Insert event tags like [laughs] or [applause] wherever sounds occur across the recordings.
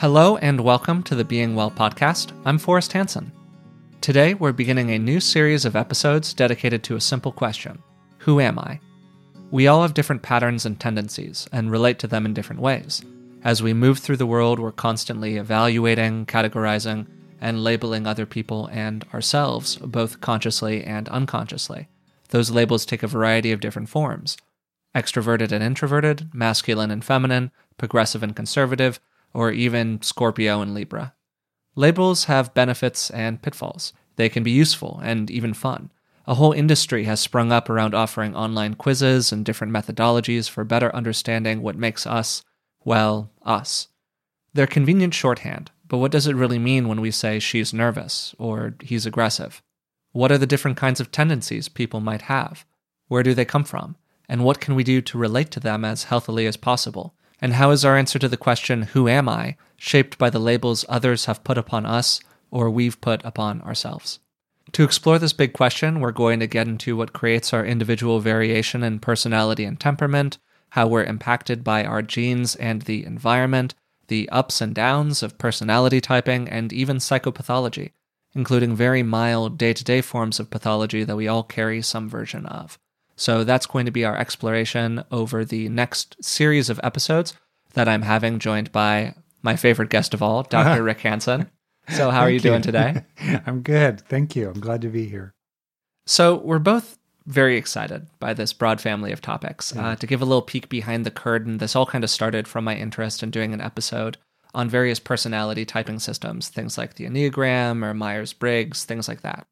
Hello and welcome to the Being Well podcast. I'm Forrest Hanson. Today we're beginning a new series of episodes dedicated to a simple question Who am I? We all have different patterns and tendencies and relate to them in different ways. As we move through the world, we're constantly evaluating, categorizing, and labeling other people and ourselves, both consciously and unconsciously. Those labels take a variety of different forms extroverted and introverted, masculine and feminine, progressive and conservative, or even Scorpio and Libra. Labels have benefits and pitfalls. They can be useful and even fun. A whole industry has sprung up around offering online quizzes and different methodologies for better understanding what makes us, well, us. They're convenient shorthand, but what does it really mean when we say she's nervous or he's aggressive? What are the different kinds of tendencies people might have? Where do they come from? And what can we do to relate to them as healthily as possible? And how is our answer to the question, Who am I, shaped by the labels others have put upon us or we've put upon ourselves? To explore this big question, we're going to get into what creates our individual variation in personality and temperament, how we're impacted by our genes and the environment, the ups and downs of personality typing, and even psychopathology, including very mild day to day forms of pathology that we all carry some version of. So that's going to be our exploration over the next series of episodes that I'm having, joined by my favorite guest of all, [laughs] Dr. Rick Hanson. So, how are you, you doing today? [laughs] I'm good. Thank you. I'm glad to be here. So, we're both very excited by this broad family of topics. Uh, to give a little peek behind the curtain, this all kind of started from my interest in doing an episode on various personality typing systems, things like the Enneagram or Myers Briggs, things like that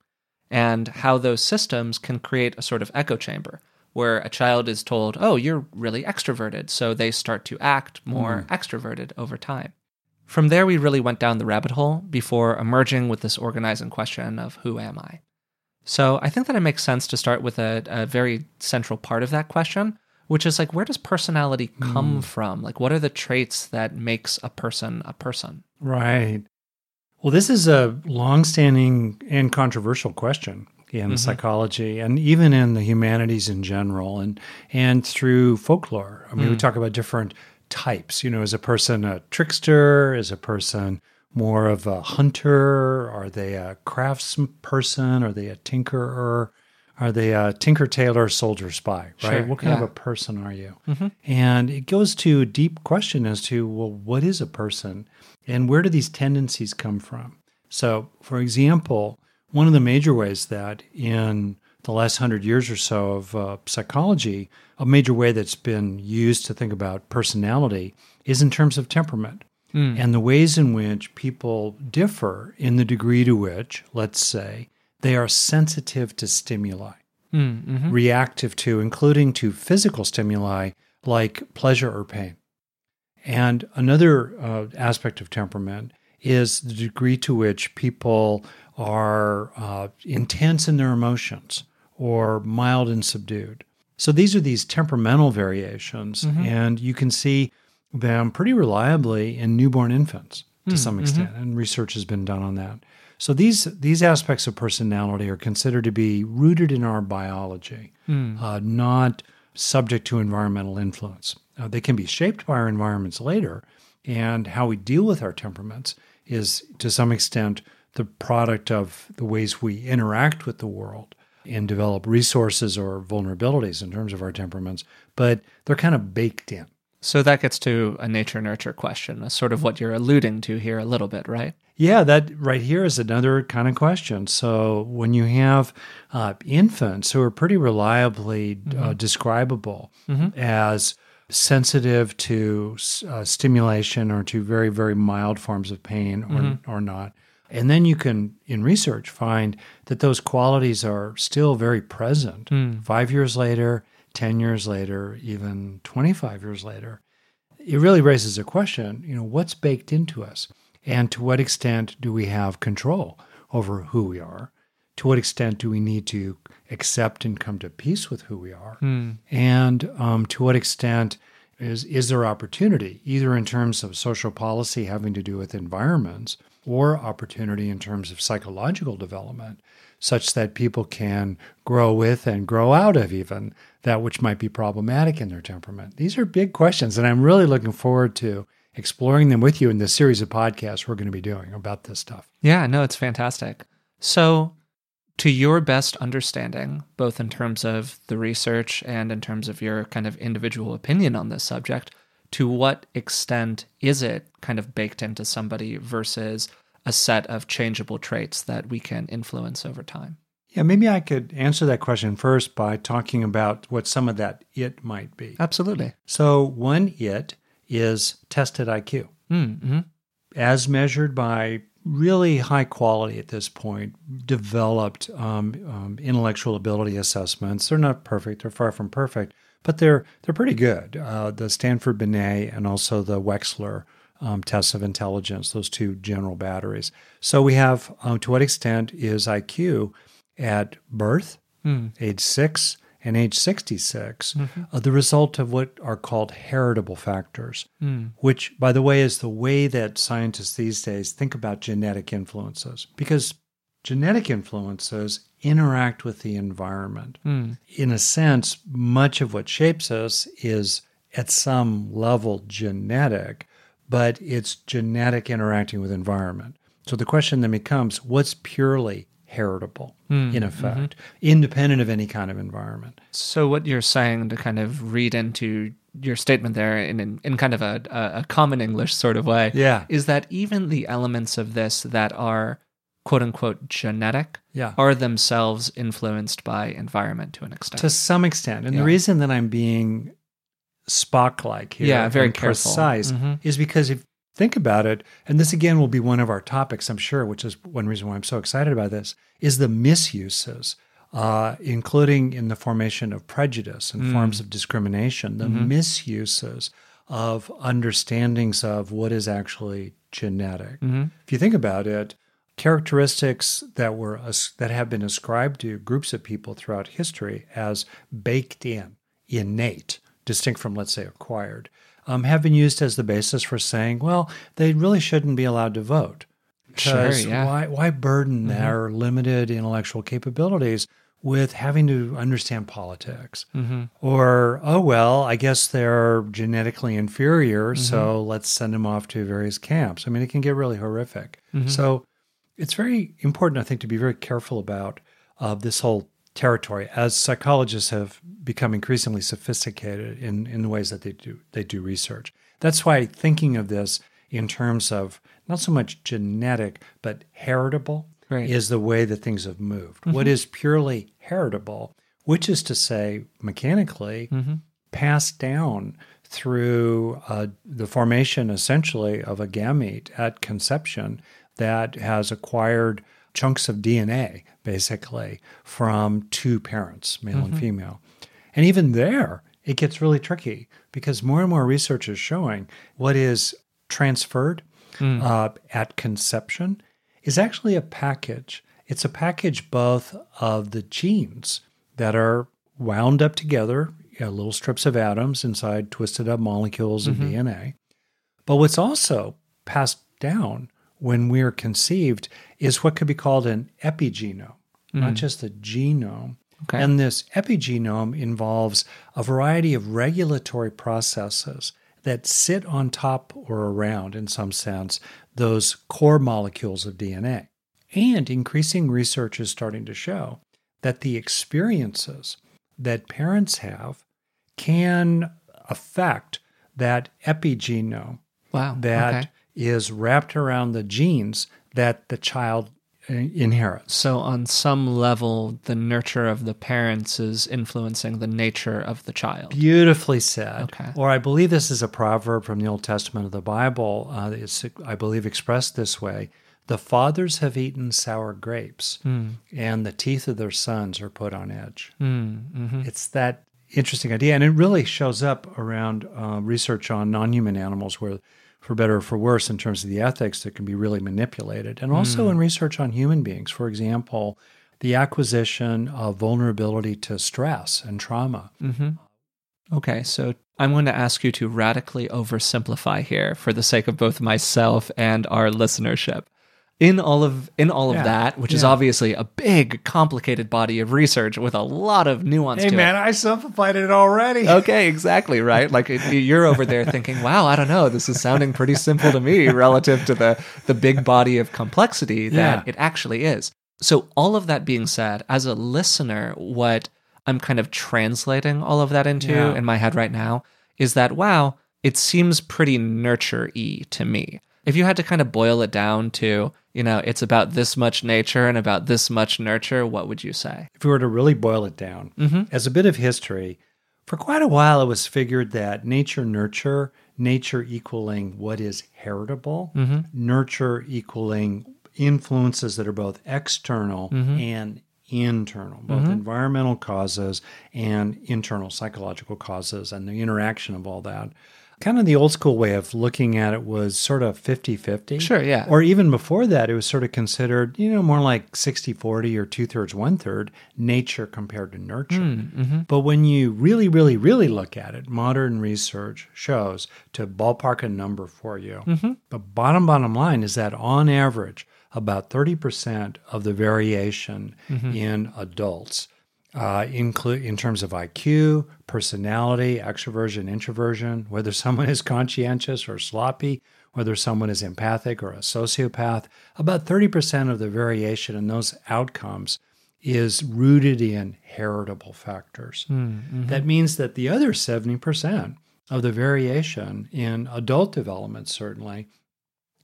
and how those systems can create a sort of echo chamber where a child is told, oh, you're really extroverted. So they start to act more mm. extroverted over time. From there, we really went down the rabbit hole before emerging with this organizing question of who am I? So I think that it makes sense to start with a, a very central part of that question, which is like, where does personality come mm. from? Like, what are the traits that makes a person a person? Right. Well, this is a longstanding and controversial question in mm-hmm. psychology and even in the humanities in general and and through folklore. I mean, mm. we talk about different types. You know, is a person a trickster? Is a person more of a hunter? Are they a craftsperson? Are they a tinkerer? Are they a tinker, tailor, soldier, spy? Right? Sure, what kind yeah. of a person are you? Mm-hmm. And it goes to a deep question as to well, what is a person? And where do these tendencies come from? So, for example, one of the major ways that in the last hundred years or so of uh, psychology, a major way that's been used to think about personality is in terms of temperament mm. and the ways in which people differ in the degree to which, let's say, they are sensitive to stimuli, mm, mm-hmm. reactive to, including to physical stimuli like pleasure or pain. And another uh, aspect of temperament is the degree to which people are uh, intense in their emotions or mild and subdued. So these are these temperamental variations, mm-hmm. and you can see them pretty reliably in newborn infants to mm, some mm-hmm. extent, and research has been done on that. So these these aspects of personality are considered to be rooted in our biology, mm. uh, not subject to environmental influence. Uh, they can be shaped by our environments later, and how we deal with our temperaments is to some extent the product of the ways we interact with the world and develop resources or vulnerabilities in terms of our temperaments, but they're kind of baked in. So that gets to a nature nurture question, sort of what you're alluding to here a little bit, right? Yeah, that right here is another kind of question. So when you have uh, infants who are pretty reliably uh, mm-hmm. uh, describable mm-hmm. as sensitive to uh, stimulation or to very, very mild forms of pain or, mm-hmm. or not. And then you can, in research, find that those qualities are still very present mm. five years later, 10 years later, even 25 years later. It really raises a question you know, what's baked into us? And to what extent do we have control over who we are? To what extent do we need to accept and come to peace with who we are? Mm. And um, to what extent is, is there opportunity, either in terms of social policy having to do with environments or opportunity in terms of psychological development, such that people can grow with and grow out of even that which might be problematic in their temperament? These are big questions, and I'm really looking forward to exploring them with you in this series of podcasts we're going to be doing about this stuff. Yeah, no, it's fantastic. So, to your best understanding, both in terms of the research and in terms of your kind of individual opinion on this subject, to what extent is it kind of baked into somebody versus a set of changeable traits that we can influence over time? Yeah, maybe I could answer that question first by talking about what some of that it might be. Absolutely. So, one it is tested IQ, Mm-hmm. as measured by really high quality at this point, developed um, um, intellectual ability assessments. They're not perfect; they're far from perfect, but they're they're pretty good. Uh, the Stanford Binet and also the Wechsler um, tests of intelligence; those two general batteries. So we have um, to what extent is IQ at birth, age six, and age 66, uh, the result of what are called heritable factors, which, by the way, is the way that scientists these days think about genetic influences. Because genetic influences interact with the environment. In a sense, much of what shapes us is at some level genetic, but it's genetic interacting with environment. So the question then becomes what's purely heritable in effect, independent of any kind of environment? So, what you're saying to kind of read into your statement there in, in, in kind of a, a, common English sort of way Yeah. is that even the elements of this that are quote unquote genetic Yeah. are themselves influenced by environment to an extent. to some extent. And Yeah. the reason that I'm being Spock like here, Yeah, very precise, Mhm. is because if think about it, and this again will be one of our topics, I'm sure, which is one reason why I'm so excited about this, is the misuses, uh, including in the formation of prejudice and hmm. forms of discrimination, the mm-hmm. misuses of understandings of what is actually genetic. Mm-hmm. If you think about it, characteristics that were that have been ascribed to groups of people throughout history as baked in, innate, distinct from let's say acquired, um, have been used as the basis for saying, well, they really shouldn't be allowed to vote. Sure, Because yeah. why why burden their limited intellectual capabilities with having to understand politics? Or oh well, I guess they're genetically inferior, so let's send them off to various camps. I mean, it can get really horrific. So it's very important, I think, to be very careful about uh, this whole territory as psychologists have become increasingly sophisticated in, in the ways that they do they do research. That's why thinking of this in terms of not so much genetic but heritable Right. is the way that things have moved. What is purely heritable, which is to say mechanically passed down through uh, the formation essentially of a gamete at conception that has acquired chunks of DNA basically from two parents, male and mm-hmm. female. And even there, it gets really tricky because more and more research is showing what is transferred mm. uh, at conception is actually a package. It's a package both of the genes that are wound up together, you know, little strips of atoms inside twisted up molecules of mm-hmm. DNA. But what's also passed down when we're conceived is what could be called an epigenome, not mm. just the genome. Okay. And this epigenome involves a variety of regulatory processes that sit on top or around, in some sense, those core molecules of DNA. And increasing research is starting to show that the experiences that parents have can affect that epigenome wow. that okay. is wrapped around the genes that the child inherits. So, on some level, the nurture of the parents is influencing the nature of the child. Beautifully said. Okay. Or I believe this is a proverb from the Old Testament of the Bible. Uh, it's, I believe, expressed this way The fathers have eaten sour grapes, and the teeth of their sons are put on edge. Mm-hmm. It's that interesting idea. And it really shows up around uh, research on non human animals, where, for better or for worse, in terms of the ethics, that can be really manipulated. And also hmm. in research on human beings. For example, the acquisition of vulnerability to stress and trauma. Mm-hmm. Okay, so I'm going to ask you to radically oversimplify here for the sake of both myself and our listenership. In all of in all of Yeah. that, which is obviously a big, complicated body of research with a lot of nuance Hey man, I simplified it already. [laughs] Okay, exactly right. Like you're over there thinking, "Wow, I don't know. This is sounding pretty simple to me relative to the the big body of complexity that Yeah. it actually is." So, all of that being said, as a listener, what I'm kind of translating all of that into Yeah. in my head right now is that wow, it seems pretty nurture y to me. If you had to kind of boil it down to, you know, it's about this much nature and about this much nurture, what would you say? if we were to really boil it down, mm-hmm. as a bit of history, for quite a while it was figured that nature nurture, nature equaling what is heritable, mm-hmm. nurture equaling influences that are both external mm-hmm. and internal, both environmental causes and internal psychological causes, and the interaction of all that. Kind of the old school way of looking at it was sort of 50 50. Sure, yeah. Or even before that, it was sort of considered, you know, more like 60 40 or two thirds, one third nature compared to nurture. Hmm, mm-hmm. But when you really, really, really look at it, modern research shows to ballpark a number for you. Mm-hmm. The bottom, bottom line is that on average, about 30% of the variation mm-hmm. in adults uh, include in terms of IQ, personality, extroversion, introversion, whether someone is conscientious or sloppy, whether someone is empathic or a sociopath. About 30% of the variation in those outcomes is rooted in heritable factors. That means that the other 70% of the variation in adult development, certainly,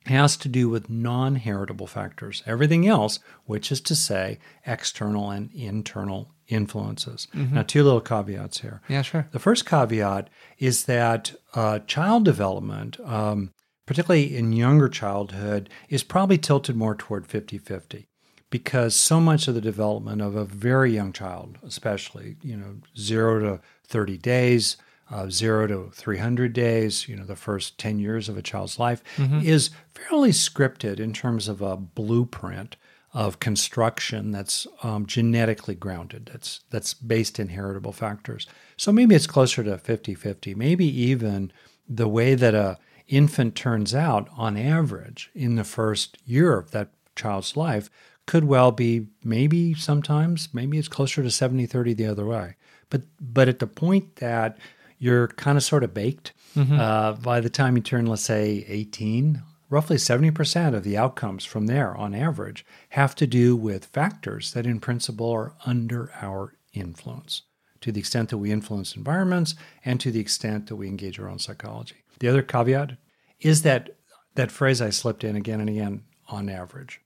has to do with non heritable factors. Everything else, which is to say, external and internal influences. Now, two little caveats here. Yeah, sure. The first caveat is that uh, child development, um, particularly in younger childhood, is probably tilted more toward 50 50 because so much of the development of a very young child, especially, you know, zero to 30 days, uh, zero to 300 days, you know, the first 10 years of a child's life, is fairly scripted in terms of a blueprint of construction that's um, genetically grounded, that's, that's based in heritable factors. So maybe it's closer to 50 50, maybe even the way that a infant turns out on average in the first year of that child's life could well be maybe sometimes maybe it's closer to 70 30 the other way but but at the point that you're kind of sort of baked uh, by the time you turn let's say 18 roughly 70% of the outcomes from there on average have to do with factors that in principle are under our influence. To the extent that we influence environments and to the extent that we engage our own psychology. The other caveat is that that phrase i slipped in again and again on average.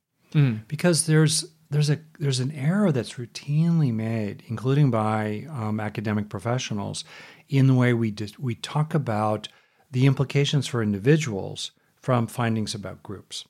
Because there's there's a there's an error that's routinely made, including by um, academic professionals, in the way we dis- we talk about the implications for individuals from findings about groups.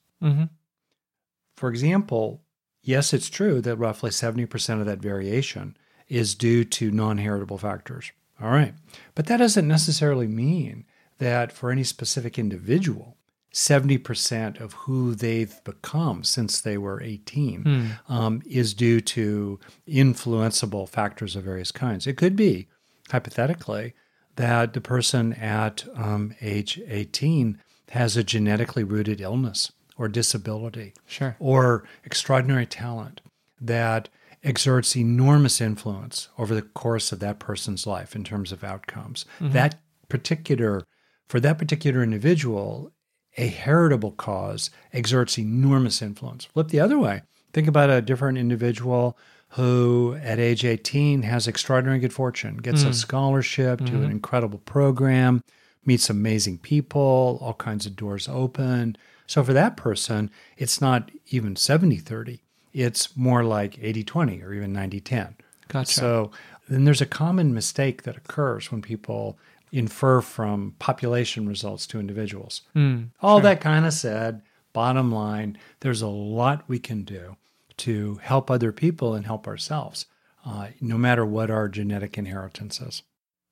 For example, yes, it's true that roughly seventy percent of that variation is due to non-heritable factors. All right, but that doesn't necessarily mean that for any specific individual 70% of who they've become since they were 18 um, is due to influenceable factors of various kinds. It could be, hypothetically, that the person at um, age 18 has a genetically rooted illness or disability Sure. or extraordinary talent that exerts enormous influence over the course of that person's life in terms of outcomes. That particular, for that particular individual, a heritable cause exerts enormous influence. Flip the other way. Think about a different individual who, at age 18, has extraordinary good fortune, gets a hmm. scholarship to an mm-hmm. incredible program, meets amazing people, all kinds of doors open. So for that person, it's not even 70 30, it's more like 80 20 or even 90 10. Gotcha. So then there's a common mistake that occurs when people infer from population results to individuals. Hmm. All that kind of said, bottom line, there's a lot we can do to help other people and help ourselves, uh, no matter what our genetic inheritance is.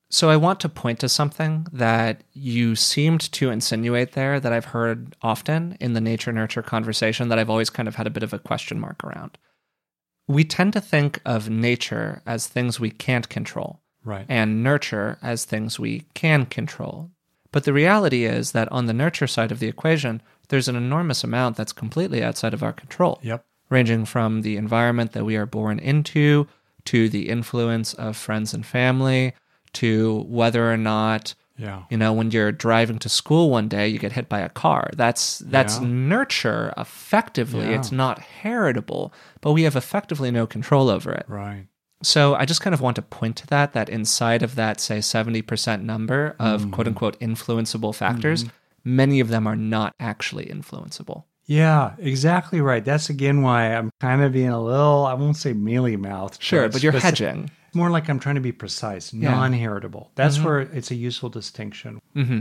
So I want to point to something that you seemed to insinuate there that I've heard often in the nature nurture conversation that I've always kind of had a bit of a question mark around. We tend to think of nature as things we can't control Right. and nurture as things we can control. But the reality is that on the nurture side of the equation, there's an enormous amount that's completely outside of our control, Yep. Ranging from the environment that we are born into to the influence of friends and family to whether or not Yeah. you know when you're driving to school one day you get hit by a car that's that's Yeah. nurture effectively Yeah. it's not heritable but we have effectively no control over it Right. so I just kind of want to point to that, that inside of that, say, 70% number of Mm-hmm. quote unquote influenceable factors, many of them are not actually influenceable. Yeah, exactly right. That's again why I'm kind of being a little, I won't say mealy mouthed. Sure, but you're hedging. More like I'm trying to be precise, Yeah. non heritable. That's where it's a useful distinction. hmm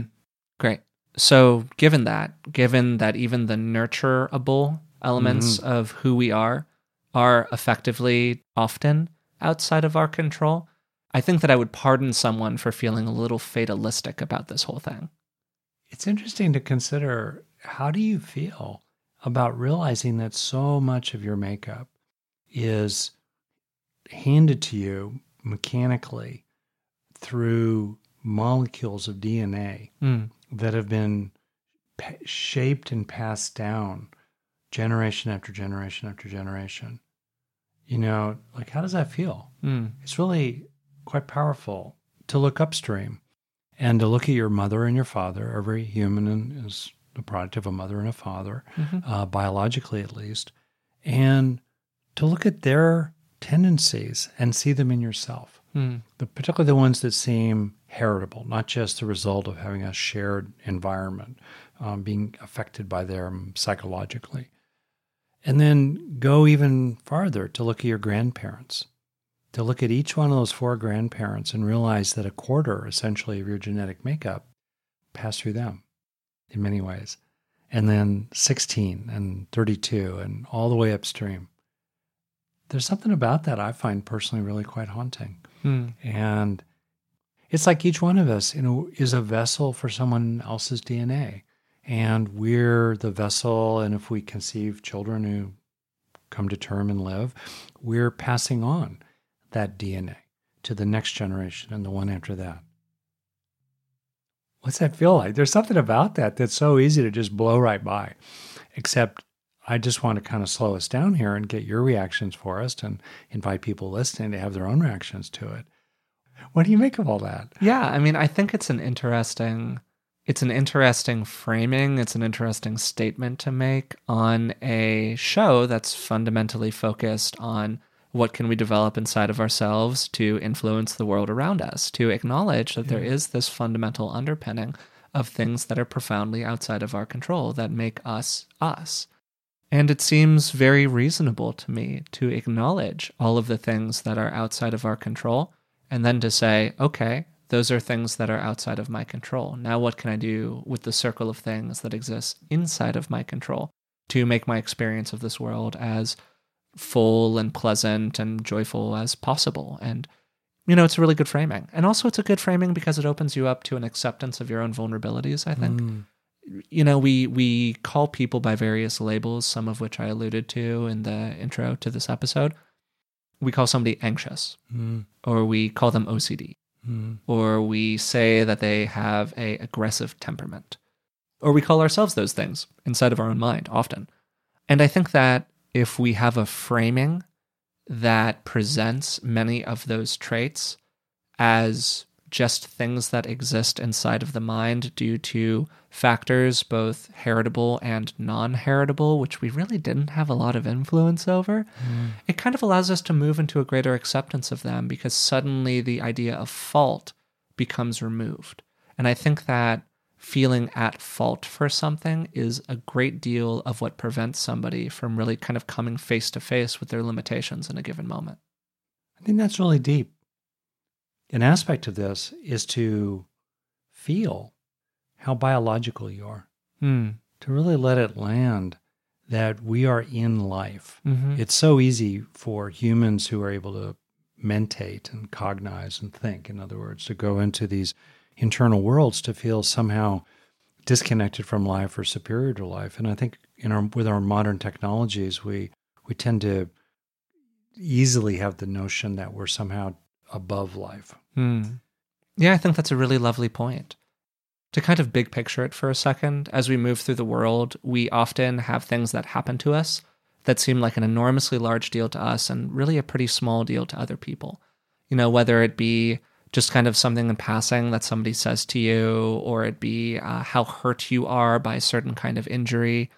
Great. So, given that, given that even the nurturable elements of who we are are effectively often outside of our control, I think that I would pardon someone for feeling a little fatalistic about this whole thing. It's interesting to consider how do you feel about realizing that so much of your makeup is handed to you mechanically through molecules of DNA Mm. that have been pa- shaped and passed down generation after generation after generation. You know, like how does that feel? Mm. It's really quite powerful to look upstream and to look at your mother and your father. Every human is the product of a mother and a father, Mhm. uh, biologically at least, and to look at their tendencies and see them in yourself Mm. the, particularly the ones that seem heritable, not just the result of having a shared environment, um, being affected by them psychologically. And then go even farther to look at your grandparents, to look at each one of those four grandparents and realize that a quarter essentially of your genetic makeup passed through them in many ways. And then 16 and 32 and all the way upstream. There's something about that I find personally really quite haunting. Mm. And it's like each one of us you know, is a vessel for someone else's DNA. And we're the vessel. And if we conceive children who come to term and live, we're passing on that DNA to the next generation and the one after that. What's that feel like? There's something about that that's so easy to just blow right by. Except I just want to kind of slow us down here and get your reactions for us and invite people listening to have their own reactions to it. What do you make of all that? Yeah, I mean, I think it's an interesting it's an interesting framing, it's an interesting statement to make on a show that's fundamentally focused on what can we develop inside of ourselves to influence the world around us, to acknowledge that there is this fundamental underpinning of things that are profoundly outside of our control that make us us. And it seems very reasonable to me to acknowledge all of the things that are outside of our control and then to say, okay, those are things that are outside of my control. Now, what can I do with the circle of things that exists inside of my control to make my experience of this world as full and pleasant and joyful as possible? And, you know, it's a really good framing. And also, it's a good framing because it opens you up to an acceptance of your own vulnerabilities, I think. Mm, you know we we call people by various labels some of which i alluded to in the intro to this episode. We call somebody anxious. Mm, or we call them ocd mm, or we say that they have a aggressive temperament. Or we call ourselves those things inside of our own mind often. And i think that if we have a framing that presents many of those traits as just things that exist inside of the mind due to factors both heritable and non heritable, which we really didn't have a lot of influence over, mm. it kind of allows us to move into a greater acceptance of them because suddenly the idea of fault becomes removed. And I think that feeling at fault for something is a great deal of what prevents somebody from really kind of coming face to face with their limitations in a given moment. I think that's really deep. An aspect of this is to feel how biological you are, Hmm. to really let it land that we are in life. Mm-hmm. It's so easy for humans who are able to mentate and cognize and think, in other words, to go into these internal worlds to feel somehow disconnected from life or superior to life. And I think in our with our modern technologies, we we tend to easily have the notion that we're somehow above life. Hmm. Yeah, I think that's a really lovely point. to kind of big picture it for a second, as we move through the world, we often have things that happen to us that seem like an enormously large deal to us and really a pretty small deal to other people. You know, whether it be just kind of something in passing that somebody says to you, or it be uh, how hurt you are by a certain kind of injury.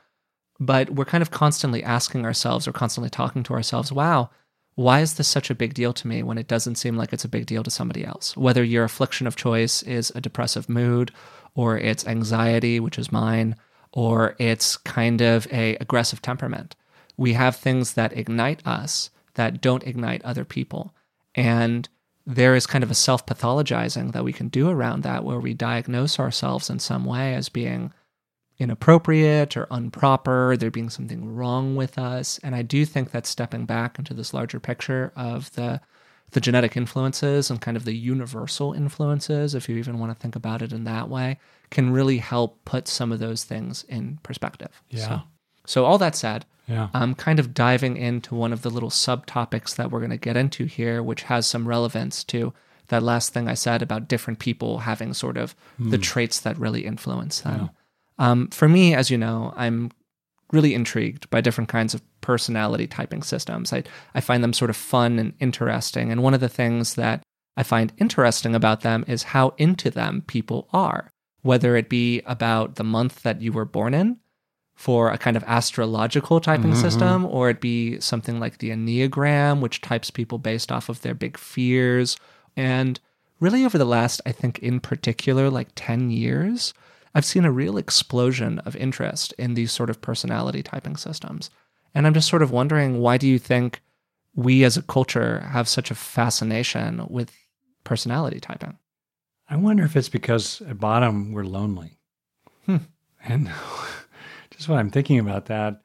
But we're kind of constantly asking ourselves or constantly talking to ourselves, wow, why is this such a big deal to me when it doesn't seem like it's a big deal to somebody else? Whether your affliction of choice is a depressive mood, or it's anxiety, which is mine, or it's kind of a aggressive temperament. We have things that ignite us that don't ignite other people. And there is kind of a self pathologizing that we can do around that where we diagnose ourselves in some way as being inappropriate or improper, there being something wrong with us. And I do think that stepping back into this larger picture of the the genetic influences and kind of the universal influences, if you even want to think about it in that way, can really help put some of those things in perspective. Yeah. So, so all that said, Yeah. I'm kind of diving into one of the little subtopics that we're going to get into here, which has some relevance to that last thing I said about different people having sort of the traits that really influence them. Um, for me, as you know, I'm really intrigued by different kinds of personality typing systems. I, I find them sort of fun and interesting. And one of the things that I find interesting about them is how into them people are, whether it be about the month that you were born in for a kind of astrological typing system, or it'd be something like the Enneagram, which types people based off of their big fears. And really, over the last, I think, in particular, like 10 years, I've seen a real explosion of interest in these sort of personality typing systems. And I'm just sort of wondering why do you think we as a culture have such a fascination with personality typing? I wonder if it's because at bottom we're lonely. Hmm. And [laughs] just what I'm thinking about that,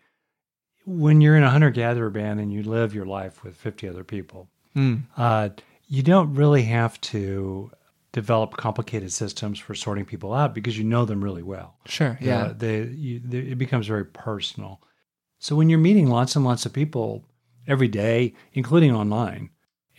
when you're in a hunter gatherer band and you live your life with 50 other people, Hmm. uh, you don't really have to develop complicated systems for sorting people out because you know them really well. Sure. Yeah. Uh, they, you, they, it becomes very personal. So when you're meeting lots and lots of people every day, including online,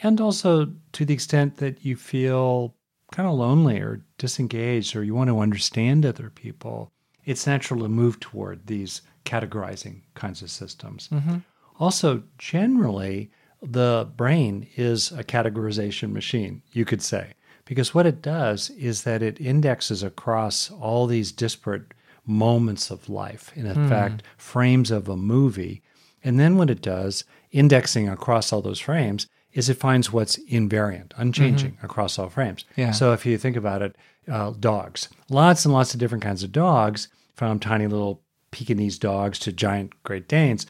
and also to the extent that you feel kind of lonely or disengaged or you want to understand other people, it's natural to move toward these categorizing kinds of systems. Mhm. Also, generally, the brain is a categorization machine, you could say, because what it does is that it indexes across all these disparate moments of life, in effect, frames of a movie. And then what it does, indexing across all those frames, is it finds what's invariant, unchanging across all frames. Yeah. So if you think about it, uh, dogs, lots and lots of different kinds of dogs, from tiny little Pekingese dogs to giant Great Danes,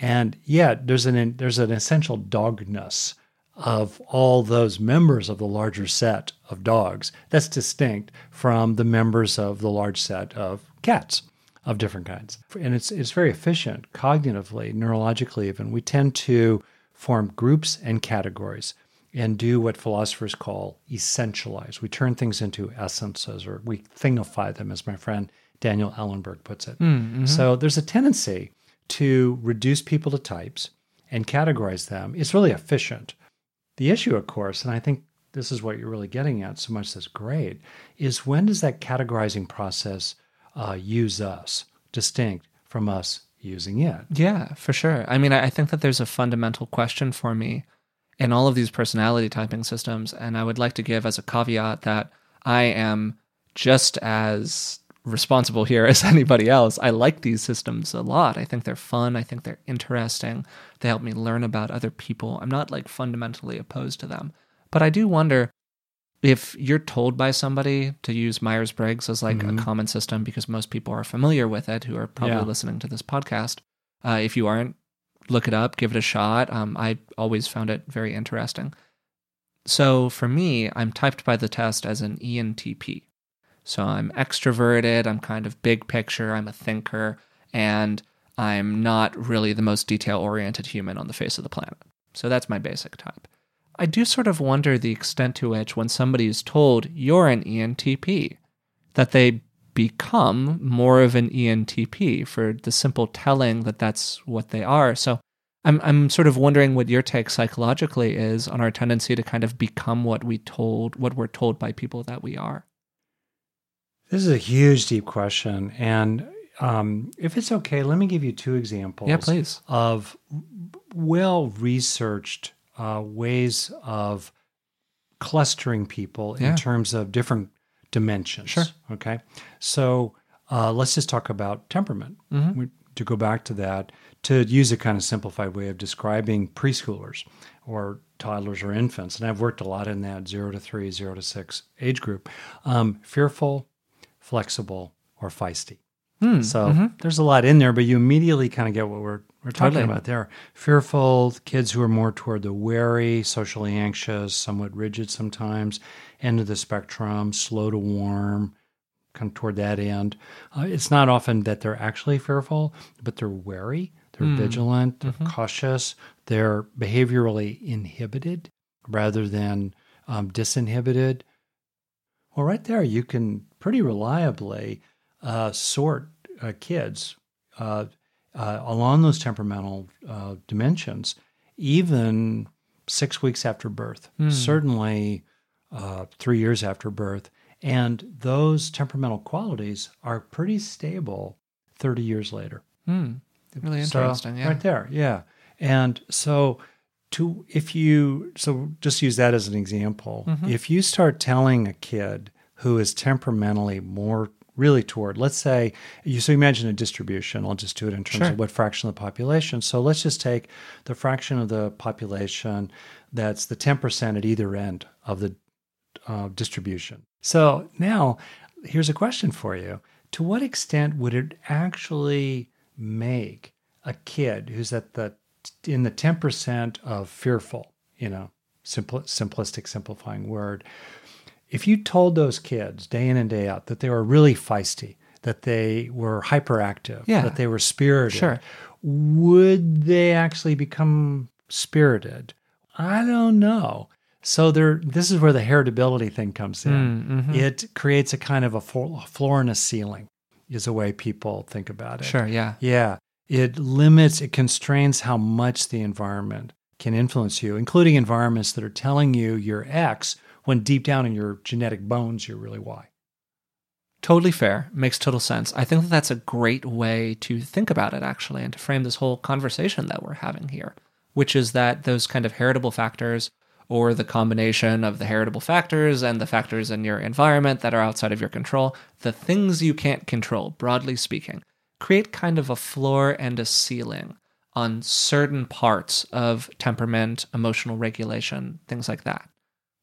and yet there's an there's an essential dogness of all those members of the larger set of dogs that's distinct from the members of the large set of cats of different kinds. And it's it's very efficient cognitively, neurologically even. We tend to form groups and categories and do what philosophers call essentialize. We turn things into essences or we thingify them, as my friend Daniel Ellenberg puts it. So there's a tendency to reduce people to types and categorize them. It's really efficient. The issue, of course, and I think this is what you're really getting at so much that's great, is when does that categorizing process uh, use us, distinct from us using it? Yeah, for sure. I mean, I think that there's a fundamental question for me in all of these personality typing systems. And I would like to give as a caveat that I am just as responsible here [laughs] as anybody else. I like these systems a lot. I think they're fun. I think they're interesting. They help me learn about other people. I'm not like fundamentally opposed to them. But I do wonder if you're told by somebody to use Myers Briggs as like a common system because most people are familiar with it who are probably Yeah. listening to this podcast. Uh, if you aren't, look it up, give it a shot. Um, I always found it very interesting. So for me, I'm typed by the test as an ENTP. So I'm extroverted, I'm kind of big picture, I'm a thinker, and I'm not really the most detail oriented human on the face of the planet. So that's my basic type. I do sort of wonder the extent to which, when somebody is told you're an ENTP, that they become more of an ENTP for the simple telling that that's what they are. So I'm I'm sort of wondering what your take psychologically is on our tendency to kind of become what we told what we're told by people that we are. This is a huge, deep question. And um, if it's okay, let me give you two examples Yeah, please. of well researched uh, ways of clustering people Yeah. in terms of different dimensions. Sure. Okay. So uh, let's just talk about temperament. Mm-hmm. We, to go back to that, to use a kind of simplified way of describing preschoolers or toddlers or infants, and I've worked a lot in that zero to three, zero to six age group um, fearful, flexible, or feisty. Hmm, So mhm. there's a lot in there, but you immediately kind of get what we're we're talking Totally. about there. Fearful kids who are more toward the wary, socially anxious, somewhat rigid sometimes, end of the spectrum, slow to warm, kind of toward that end. Uh, it's not often that they're actually fearful, but they're wary, they're Hmm. vigilant, they're Mhm. cautious, they're behaviorally inhibited rather than um, disinhibited. Well, right there, you can pretty reliably uh, sort uh, kids uh, along those temperamental uh, dimensions, even six weeks after birth, Hmm. certainly uh, three years after birth. And those temperamental qualities are pretty stable 30 years later. Hmm. Really So, interesting. yeah. Right there. Yeah. And so to if you so just use that as an example. Mhm. If you start telling a kid who is temperamentally more really toward, let's say you so imagine a distribution. I'll just do it in terms Sure. of what fraction of the population. So let's just take the fraction of the population that's the 10% at either end of the uh, distribution. So now here's a question for you. To what extent would it actually make a kid who's at the in the 10% of fearful, you know, simpl- simplistic simplifying word, if you told those kids day in and day out that they were really feisty, that they were hyperactive, Yeah. that they were spirited, Sure. would they actually become spirited? I don't know. So there, this is where the heritability thing comes in. Mm, mhm. It creates a kind of a floor and a ceiling, is the way people think about it. Sure. Yeah. Yeah. It limits, it constrains how much the environment can influence you, including environments that are telling you you're X when deep down in your genetic bones, you're really Y. Totally fair. Makes total sense. I think that that's a great way to think about it, actually, and to frame this whole conversation that we're having here, which is that those kind of heritable factors, or the combination of the heritable factors and the factors in your environment that are outside of your control, the things you can't control, broadly speaking, create kind of a floor and a ceiling on certain parts of temperament, emotional regulation, things like that.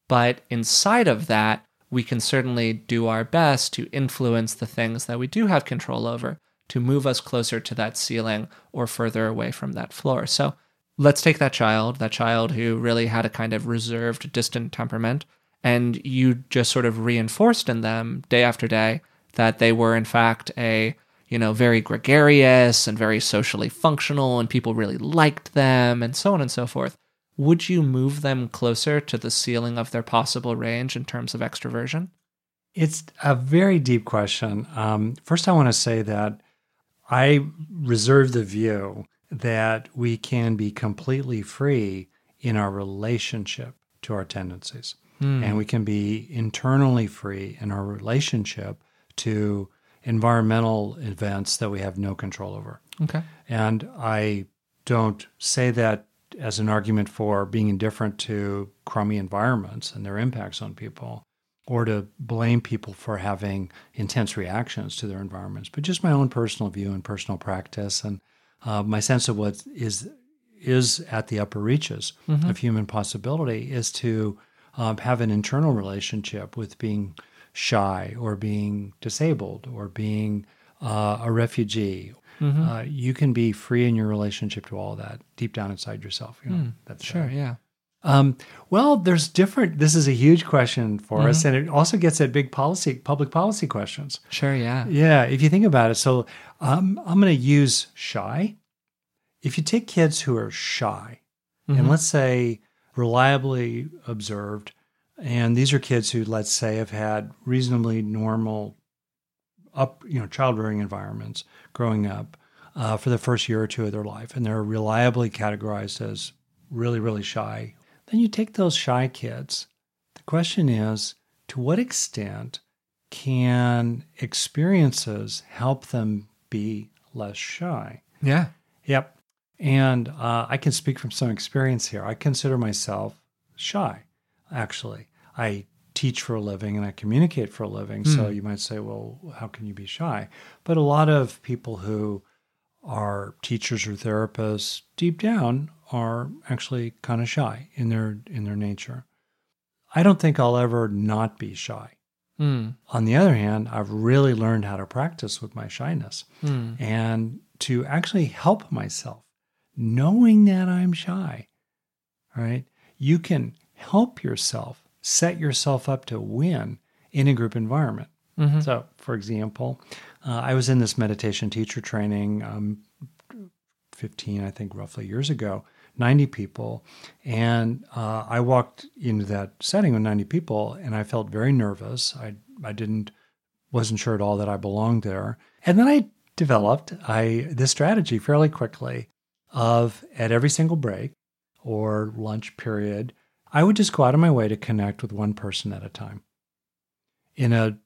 But inside of that, we can certainly do our best to influence the things that we do have control over to move us closer to that ceiling or further away from that floor. So let's take that child, that child who really had a kind of reserved, distant temperament, and you just sort of reinforced in them day after day that they were in fact a you know very gregarious and very socially functional and people really liked them and so on and so forth would you move them closer to the ceiling of their possible range in terms of extroversion? It's a very deep question. Um, first, I want to say that I reserve the view that we can be completely free in our relationship to our tendencies. Hmm. And we can be internally free in our relationship to environmental events that we have no control over. Okay. And I don't say that as an argument for being indifferent to crummy environments and their impacts on people, or to blame people for having intense reactions to their environments, but just my own personal view and personal practice and uh, my sense of what is is at the upper reaches Mhm. of human possibility is to um, have an internal relationship with being shy or being disabled or being uh, a refugee Mhm. uh, you can be free in your relationship to all that deep down inside yourself. You know, Hmm, that's Sure, uh, yeah. Um, well, there's different. This is a huge question for us, Mm-hmm. and it also gets at big policy, public policy questions. Sure, yeah. Yeah, if you think about it. So um, I'm going to use shy. If you take kids who are shy, and Mhm. let's say reliably observed, and these are kids who, let's say, have had reasonably normal up, you know, child rearing environments growing up uh, for the first year or two of their life, and they're reliably categorized as really, really shy. Then you take those shy kids. The question is, to what extent can experiences help them be less shy? Yeah. Yep. And uh, I can speak from some experience here. I consider myself shy, actually. I teach for a living and I communicate for a living. So Hmm. you might say, well, how can you be shy? But a lot of people who are teachers or therapists deep down are actually kind of shy in their in their nature. I don't think I'll ever not be shy. Mm. On the other hand, I've really learned how to practice with my shyness Mm. and to actually help myself knowing that I'm shy. Right? You can help yourself set yourself up to win in a group environment. Mhm. So, for example, uh, I was in this meditation teacher training um, 15, I think, roughly years ago, 90 people. And uh, I walked into that setting with 90 people and I felt very nervous. I, I didn't, wasn't sure at all that I belonged there. And then I developed I, this strategy fairly quickly of at every single break or lunch period, I would just go out of my way to connect with one person at a time in a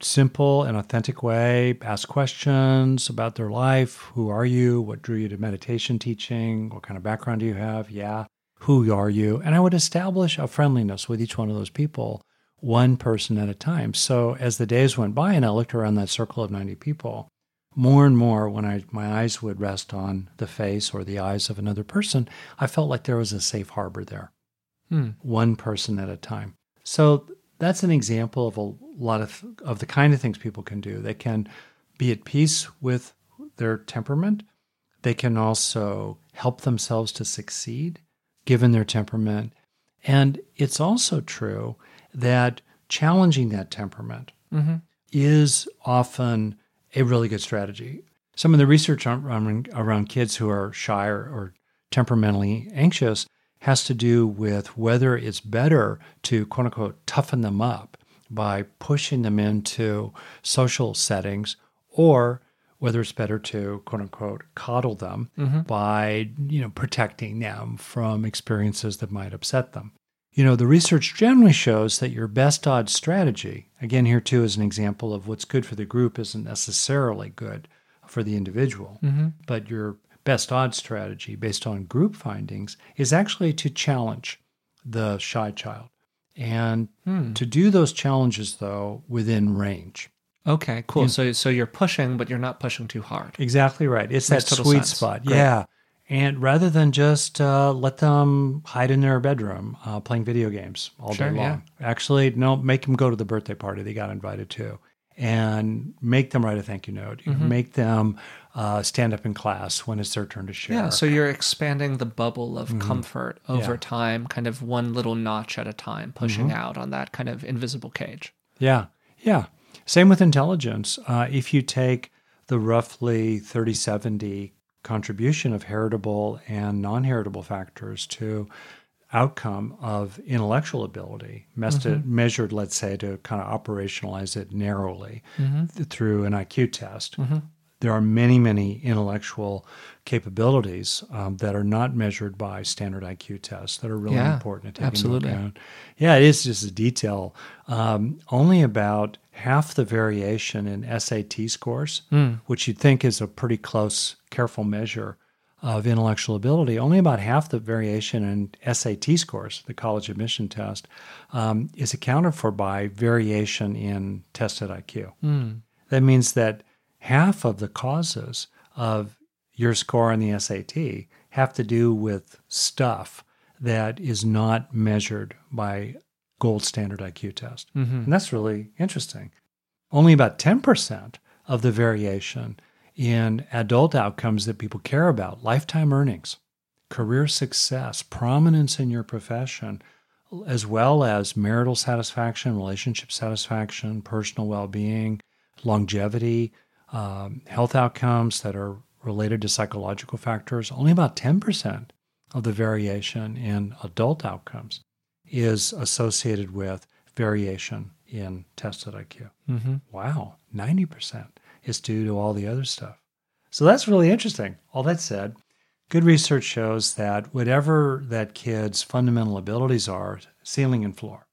simple and authentic way, ask questions about their life. Who are you? What drew you to meditation teaching? What kind of background do you have? Yeah. Who are you? And I would establish a friendliness with each one of those people, one person at a time. So as the days went by and I looked around that circle of 90 people, more and more when I my eyes would rest on the face or the eyes of another person, I felt like there was a safe harbor there Mm. one person at a time. So that's an example of a lot of of the kind of things people can do. They can be at peace with their temperament. They can also help themselves to succeed given their temperament. And it's also true that challenging that temperament hmm is often a really good strategy. Some of the research around, around kids who are shy or, or temperamentally anxious has to do with whether it's better to quote unquote toughen them up by pushing them into social settings or whether it's better to quote unquote coddle them by you know protecting them from experiences that might upset them. You know the research generally shows that your best odds strategy again here too is an example of what's good for the group isn't necessarily good for the individual hmm but your best odds strategy based on group findings is actually to challenge the shy child and Hmm. to do those challenges though within range Okay, cool. Yeah. So so you're pushing, but you're not pushing too hard. Exactly right. It's Makes that sweet sense. spot. Great. Yeah. And rather than just uh, let them hide in their bedroom uh, playing video games all Sure, day yeah. long, actually, no, make them go to the birthday party they got invited to and make them write a thank you note. Mm-hmm. Make them uh, stand up in class when it's their turn to share. Yeah, so you're expanding the bubble of comfort over Mm-hmm. Yeah. time, kind of one little notch at a time, pushing Mm-hmm. out on that kind of invisible cage. Yeah, yeah. Same with intelligence. Uh, if you take the roughly 30 70 contribution of heritable and non heritable factors to outcome of intellectual ability, mes- measured, let's say, to kind of operationalize it narrowly th- through an IQ test. There are many, many intellectual capabilities um, that are not measured by standard IQ tests that are really Yeah, important to take absolutely. into account. Yeah, it is just a detail. Um, only about half the variation in SAT scores, which you'd think is a pretty close, careful measure of intellectual ability, only about half the variation in SAT scores, the college admission test, um, is accounted for by variation in tested IQ. That means that half of the causes of your score on the SAT have to do with stuff that is not measured by gold standard IQ test. Mm-hmm. And that's really interesting. Only about 10% of the variation in adult outcomes that people care about, lifetime earnings, career success, prominence in your profession, as well as marital satisfaction, relationship satisfaction, personal well being, longevity, um, health outcomes that are related to psychological factors, only about 10% of the variation in adult outcomes is associated with variation in tested IQ. Mm-hmm. Wow, 90% is due to all the other stuff. So that's really interesting. All that said, good research shows that whatever that kid's fundamental abilities are, ceiling and floor,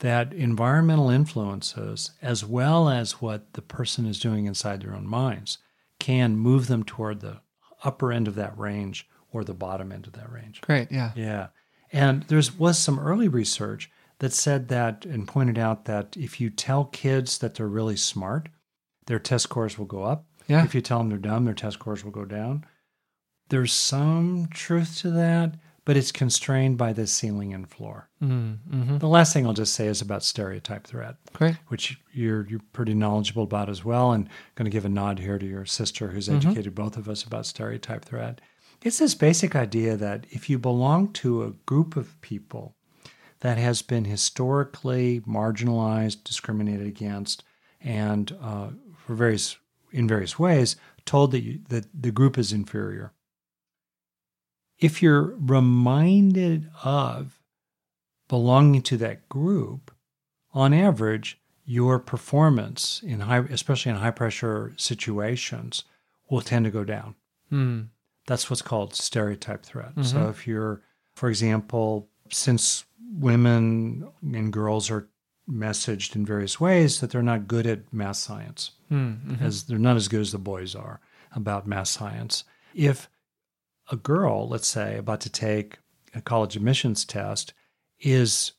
that environmental influences, as well as what the person is doing inside their own minds, can move them toward the upper end of that range or the bottom end of that range. Great, yeah. Yeah. And there was some early research that said that and pointed out that if you tell kids that they're really smart, their test scores will go up. Yeah. If you tell them they're dumb, their test scores will go down. There's some truth to that, but it's constrained by the ceiling and floor. Mm-hmm. The last thing I'll just say is about stereotype threat, Great. which you're you're pretty knowledgeable about as well, and I'm going to give a nod here to your sister who's Mm-hmm. educated both of us about stereotype threat. It's this basic idea that if you belong to a group of people that has been historically marginalized, discriminated against, and uh, for various in various ways told that you, that the group is inferior. If you're reminded of belonging to that group, on average, your performance in high, especially in high pressure situations, will tend to go down. Mm. That's what's called stereotype threat. Mhm. So if you're, for example, since women and girls are messaged in various ways that they're not good at math science, Mm-hmm. as they're not as good as the boys are about math science. If a girl, let's say, about to take a college admissions test, is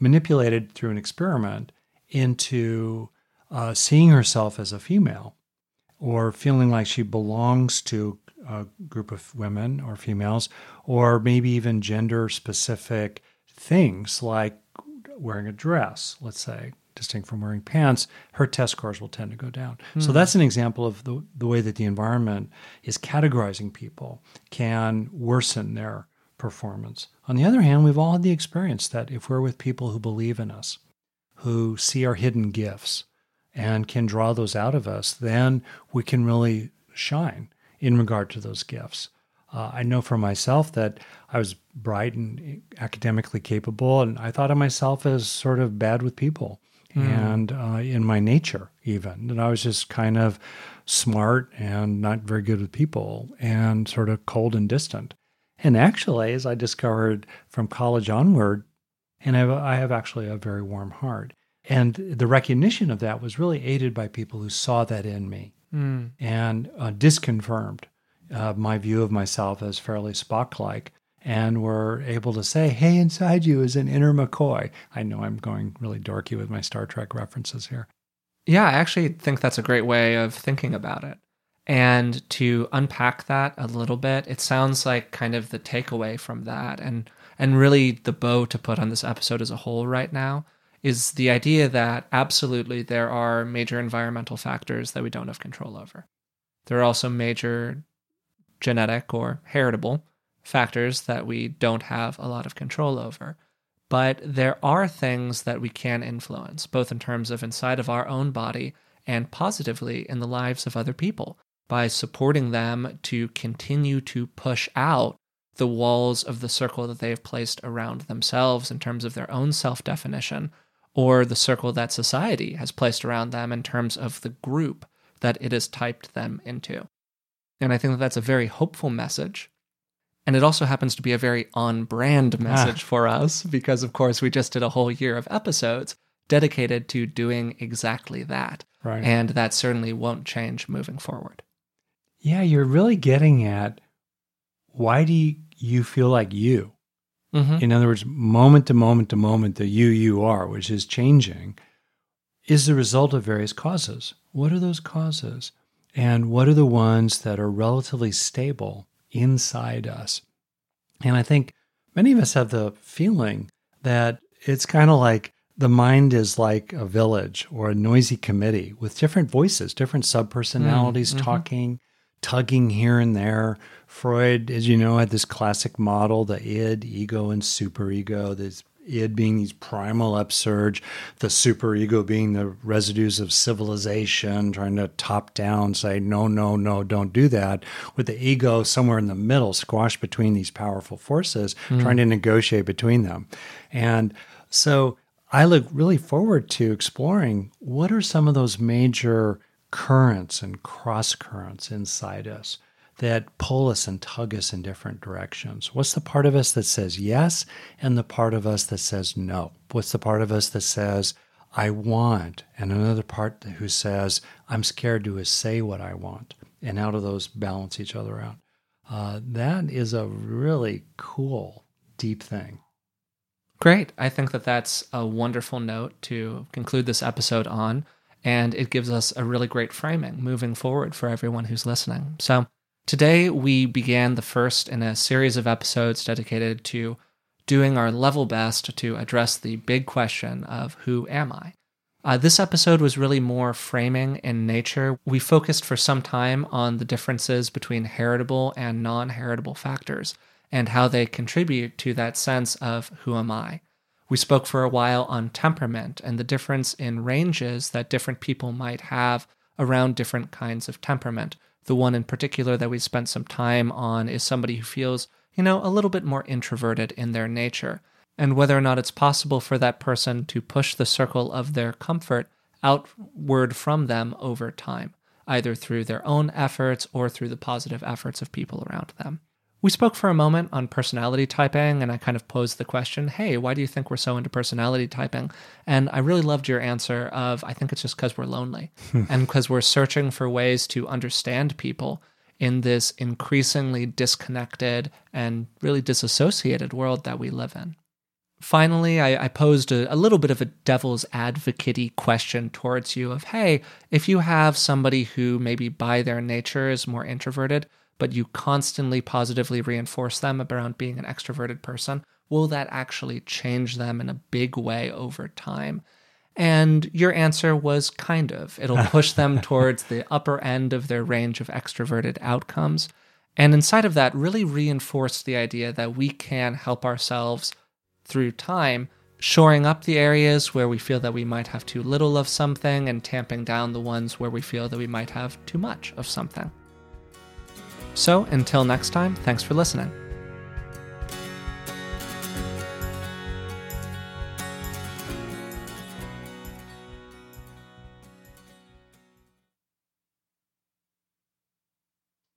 manipulated through an experiment into uh, seeing herself as a female or feeling like she belongs to a group of women or females, or maybe even gender specific things like wearing a dress, let's say, distinct from wearing pants, her test scores will tend to go down. So that's an example of the, the way that the environment is categorizing people can worsen their performance. On the other hand, we've all had the experience that if we're with people who believe in us, who see our hidden gifts and can draw those out of us, then we can really shine in regard to those gifts. Uh, I know for myself that I was bright and academically capable, and I thought of myself as sort of bad with people and uh, in my nature, even. And I was just kind of smart and not very good with people and sort of cold and distant. And actually, as I discovered from college onward, and I have, I have actually a very warm heart. And the recognition of that was really aided by people who saw that in me Mm. and uh, disconfirmed uh, my view of myself as fairly Spock like and were able to say, hey, inside you is an inner McCoy. I know I'm going really dorky with my Star Trek references here. Yeah, I actually think that's a great way of thinking about it. And to unpack that a little bit, it sounds like kind of the takeaway from that and and really the bow to put on this episode as a whole right now is the idea that absolutely there are major environmental factors that we don't have control over. There are also major genetic or heritable factors that we don't have a lot of control over. But there are things that we can influence, both in terms of inside of our own body and positively in the lives of other people by supporting them to continue to push out the walls of the circle that they have placed around themselves in terms of their own self definition, or the circle that society has placed around them in terms of the group that it has typed them into. And I think that that's a very hopeful message. And it also happens to be a very on brand message for us because, of course, we just did a whole year of episodes dedicated to doing exactly that. Right. And that certainly won't change moving forward. yeah, you're really getting at why do you, you feel like you? Mm-hmm. In other words, moment to moment to moment, the you you are, which is changing, is the result of various causes. What are those causes? And what are the ones that are relatively stable inside us? And I think many of us have the feeling that it's kind of like the mind is like a village or a noisy committee with different voices, different subpersonalities mhm. talking, tugging here and there. Freud, as you know, had this classic model the id, ego, and superego. This id being these primal upsurge, the superego being the residues of civilization, trying to top down, say, no, no, no, don't do that. With the ego somewhere in the middle, squashed between these powerful forces, hmm. trying to negotiate between them. And so I look really forward to exploring what are some of those major currents and cross currents inside us that pull us and tug us in different directions? What's the part of us that says yes and the part of us that says no? What's the part of us that says, I want, and another part who says, I'm scared to say what I want? And how do those balance each other out? Uh, that is a really cool, deep thing. Great. I think that that's a wonderful note to conclude this episode on. And it gives us a really great framing moving forward for everyone who's listening. So, today we began the first in a series of episodes dedicated to doing our level best to address the big question of who am I? Uh, this episode was really more framing in nature. We focused for some time on the differences between heritable and non heritable factors and how they contribute to that sense of who am I. We spoke for a while on temperament and the difference in ranges that different people might have around different kinds of temperament. The one in particular that we spent some time on is somebody who feels, you know, a little bit more introverted in their nature and whether or not it's possible for that person to push the circle of their comfort outward from them over time, either through their own efforts or through the positive efforts of people around them. We spoke for a moment on personality typing, and I kind of posed the question hey, why do you think we're so into personality typing? And I really loved your answer of I think it's just because we're lonely [laughs] and because we're searching for ways to understand people in this increasingly disconnected and really disassociated world that we live in. Finally, I, I posed a, a, little bit of a devil's advocate question towards you of, hey, if you have somebody who maybe by their nature is more introverted, but you constantly positively reinforce them around being an extroverted person, will that actually change them in a big way over time? And your answer was kind of. It'll [laughs] push them towards the upper end of their range of extroverted outcomes. And inside of that, really reinforced the idea that we can help ourselves through time, shoring up the areas where we feel that we might have too little of something and tamping down the ones where we feel that we might have too much of something. So, until next time, thanks for listening.